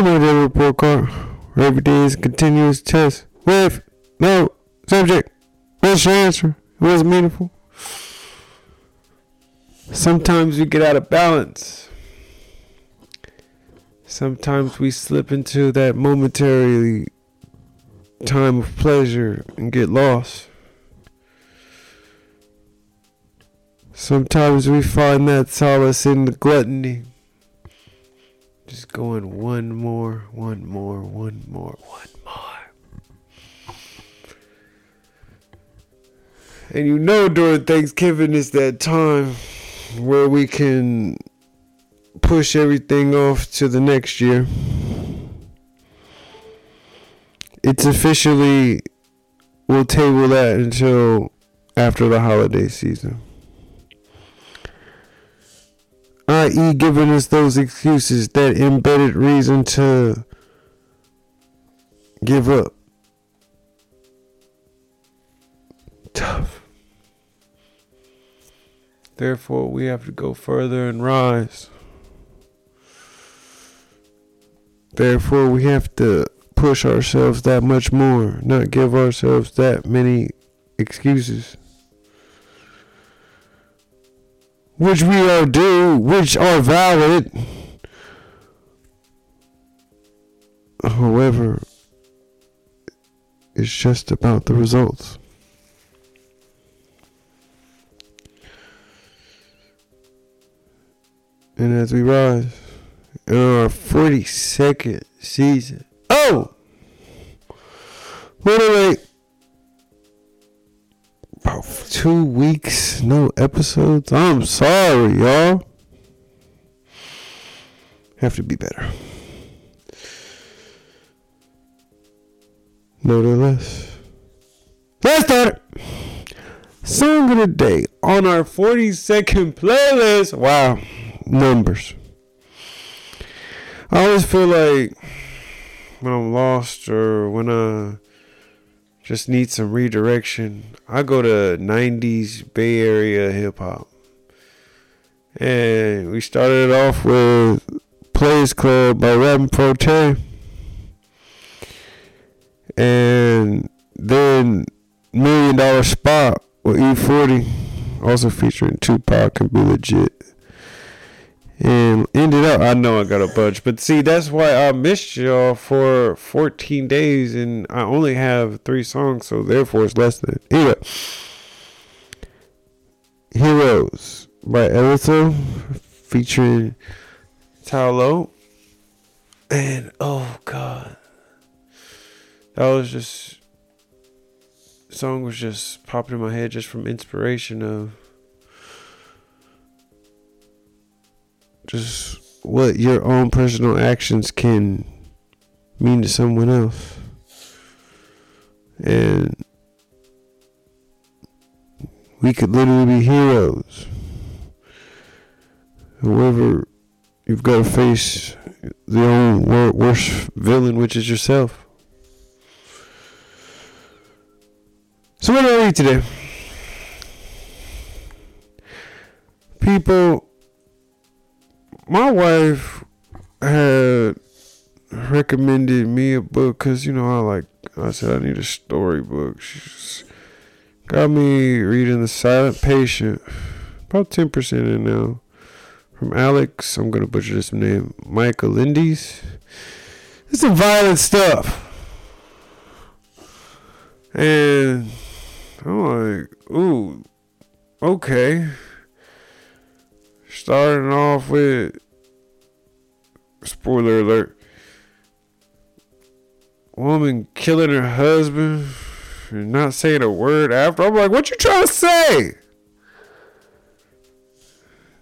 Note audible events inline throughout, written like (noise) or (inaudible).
The report card. Every day is a continuous test with no subject. What's your answer? It wasn't meaningful. Sometimes we get out of balance. Sometimes we slip into that momentary time of pleasure and get lost. Sometimes we find that solace in the gluttony. Just going one more, one more, one more, one more. And you know during Thanksgiving is that time where we can push everything off to the next year. It's officially, we'll table that until after the holiday season. I.e., giving us those excuses, that embedded reason to give up. Tough. Therefore, we have to go further and rise. Therefore, we have to push ourselves that much more, not give ourselves that many excuses. Which we are due, which are valid. However, it's just about the results. And as we rise in our 42nd season. Oh! Wait, wait. Two weeks, no episodes. I'm sorry, y'all. Have to be better. Nevertheless, let's start. Song of the day on our 42nd playlist. Wow, numbers. I always feel like when I'm lost or when I just need some redirection, I go to 90s Bay Area hip hop. And we started off with Players Club by Rappin' 4-Tay. And then Million Dollar Spot with E40, also featuring Tupac and B-Legit. Up, (laughs) I know I got a bunch, but see, that's why I missed y'all for 14 days and I only have three songs, so therefore it's less than. Anyway, Heroes by Alesso featuring Tove Lo. And oh god, that was just song was just popping in my head just from inspiration of just what your own personal actions can mean to someone else. And we could literally be heroes. However, you've got to face the own worst villain, which is yourself. So, what do I read today? People my wife had recommended me a book because you know I like I said I need a storybook. She's got me reading The Silent Patient, about ten percent in now, from Alex. I'm gonna butcher this name, Michaelides. It's some violent stuff, and I'm like, ooh, okay starting off with spoiler alert woman killing her husband and not saying a word after. I'm like what you trying to say?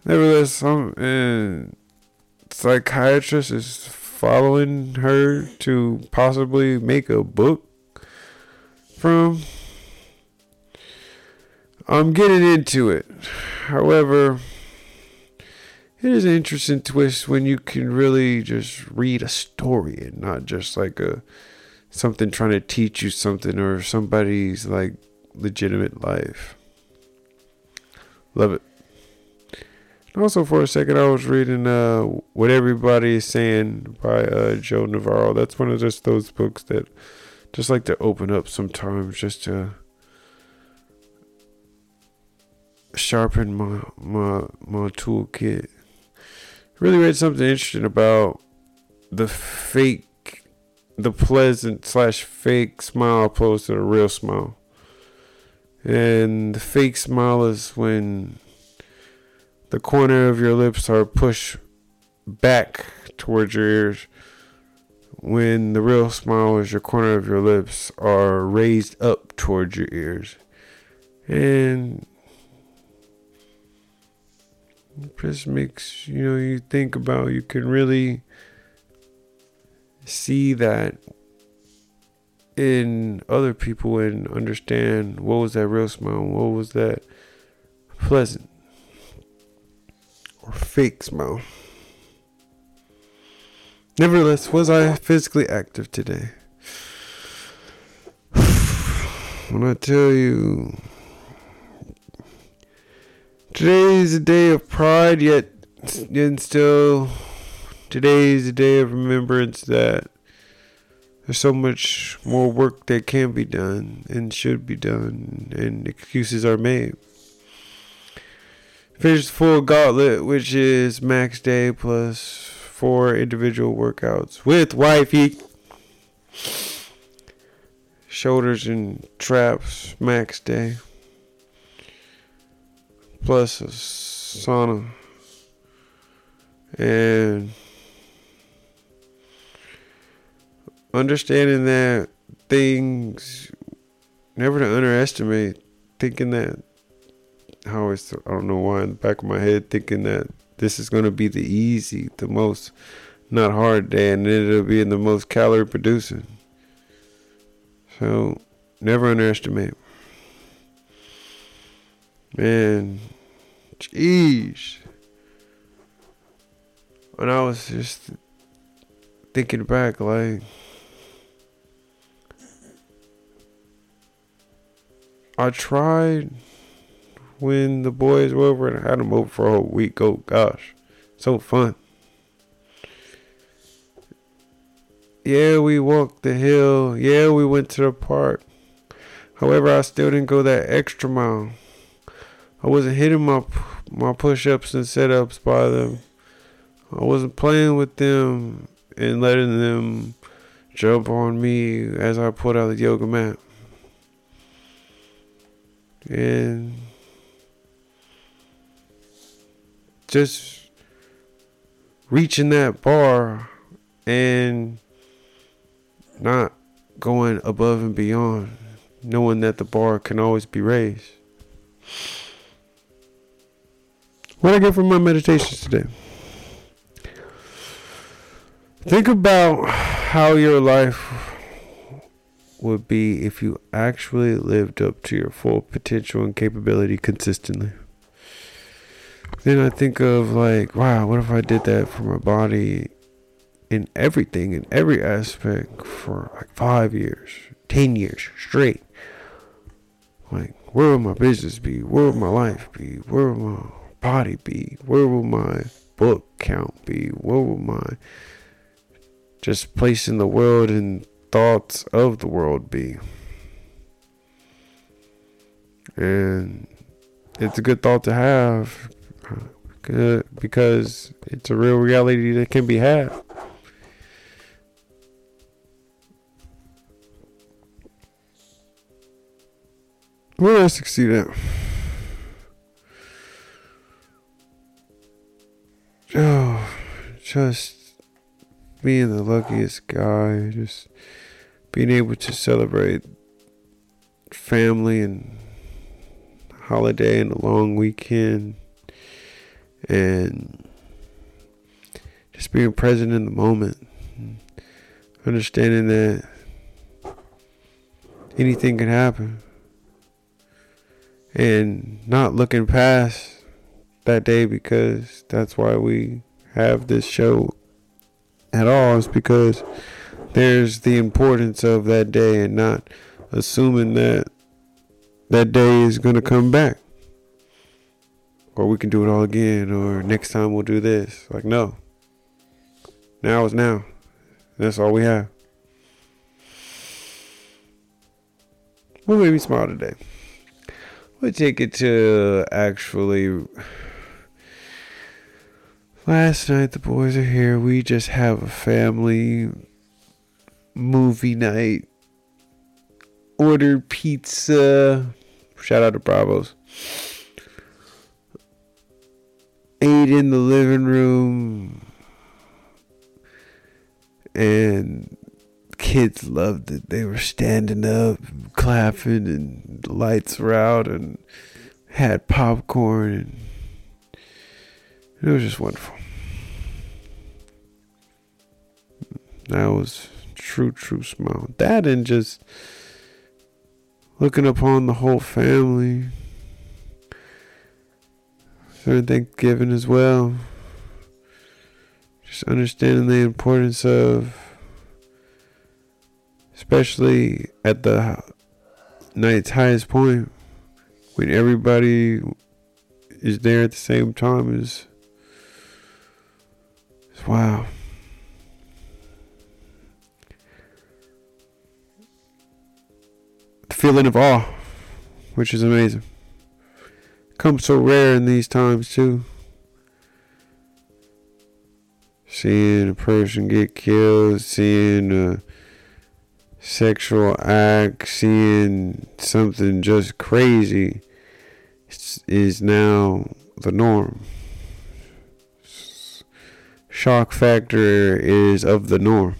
Nevertheless some and psychiatrist is following her to possibly make a book from. I'm getting into it. However it is an interesting twist when you can really just read a story and not just like a something trying to teach you something or somebody's like legitimate life. Love it. Also, for a second, I was reading uh, "What Everybody Is Saying" by uh, Joe Navarro. That's one of just those books that just like to open up sometimes, just to sharpen my my my toolkit. Really read something interesting about the fake, the pleasant slash fake smile opposed to the real smile. And the fake smile is when the corner of your lips are pushed back towards your ears. When the real smile is your corner of your lips are raised up towards your ears. And just makes you know you think about you can really see that in other people and understand what was that real smile what was that pleasant or fake smile. Nevertheless was i physically active today? (sighs) When i tell you Today is a day of pride, yet and still today is a day of remembrance that there's so much more work that can be done and should be done, and excuses are made. Finish the full gauntlet, which is max day plus four individual workouts with wifey. Shoulders and traps, max day plus a sauna. And understanding that things never to underestimate thinking that how always I don't know why in the back of my head thinking that this is going to be the easy the most not hard day and it'll be in the most calorie producing. So never underestimate Man, jeez. When I was just thinking back, like, I tried when the boys were over and I had them over for a whole week. Oh gosh, so fun. Yeah, we walked the hill. Yeah, we went to the park. However, I still didn't go that extra mile. I wasn't hitting my my push-ups and sit-ups by them. I wasn't playing with them and letting them jump on me as I put out the yoga mat. And just reaching that bar and not going above and beyond, knowing that the bar can always be raised. What I get from my meditations today. Think about how your life would be if you actually lived up to your full potential and capability consistently. Then I think of like, wow, what if I did that for my body in everything, in every aspect for like five years, ten years straight? Like, where would my business be? Where would my life be? Where would my body be? Where will my book count be? Where will my just place in the world and thoughts of the world be? And it's a good thought to have because it's a real reality that can be had. What did I succeed at? Just being the luckiest guy, just being able to celebrate family and holiday and a long weekend and just being present in the moment. Understanding that anything can happen. And not looking past that day because that's why we have this show at all is because there's the importance of that day and not assuming that that day is going to come back or we can do it all again, or next time we'll do this. Like, no. Now is now. That's all we have. What made me smile today? We take it to actually. Last night, the boys are here. We just have a family movie night. Ordered pizza. Shout out to Bravos. Ate in the living room. And kids loved it. They were standing up, clapping, and the lights were out, and had popcorn, and it was just wonderful. That was true, true smile. That and just looking upon the whole family during Thanksgiving as well. Just understanding the importance of, especially at the night's highest point, when everybody is there at the same time, is, is wow. Feeling of awe, which is amazing comes so rare in these times too. Seeing a person get killed, seeing a sexual act, seeing something just crazy is now the norm. Shock factor is of the norm.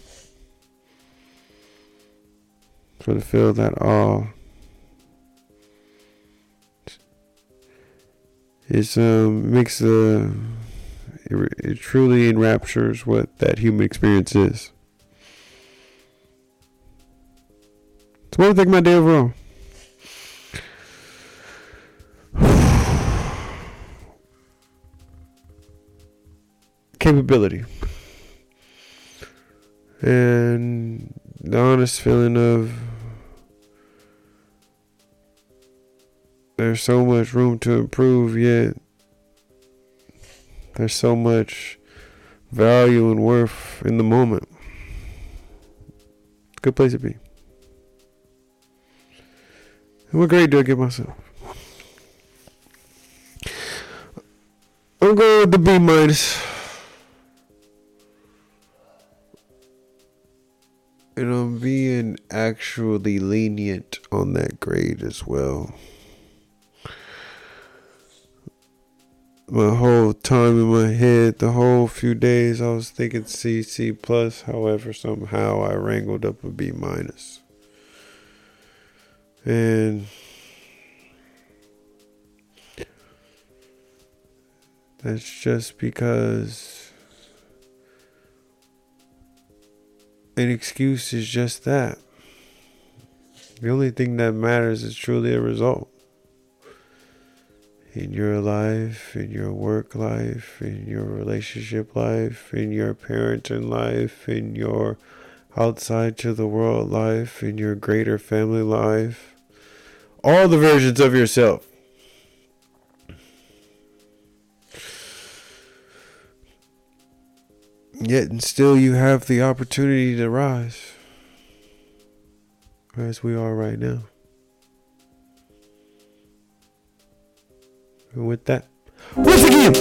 So to feel that awe It's um makes the it, it truly enraptures what that human experience is. So what do you think my day overall? (sighs) Capability. And the honest feeling of there's so much room to improve, yet there's so much value and worth in the moment. Good place to be. And what grade do I give myself? I'm going with the B minus. And I'm being actually lenient on that grade as well. My whole time in my head, the whole few days, I was thinking C, C plus. However, somehow I wrangled up a B minus. And that's just because an excuse is just that. The only thing that matters is truly a result in your life, in your work life, in your relationship life, in your parenting life, in your outside to the world life, in your greater family life, all the versions of yourself. Yet and still you have the opportunity to rise as we are right now. With that, once again,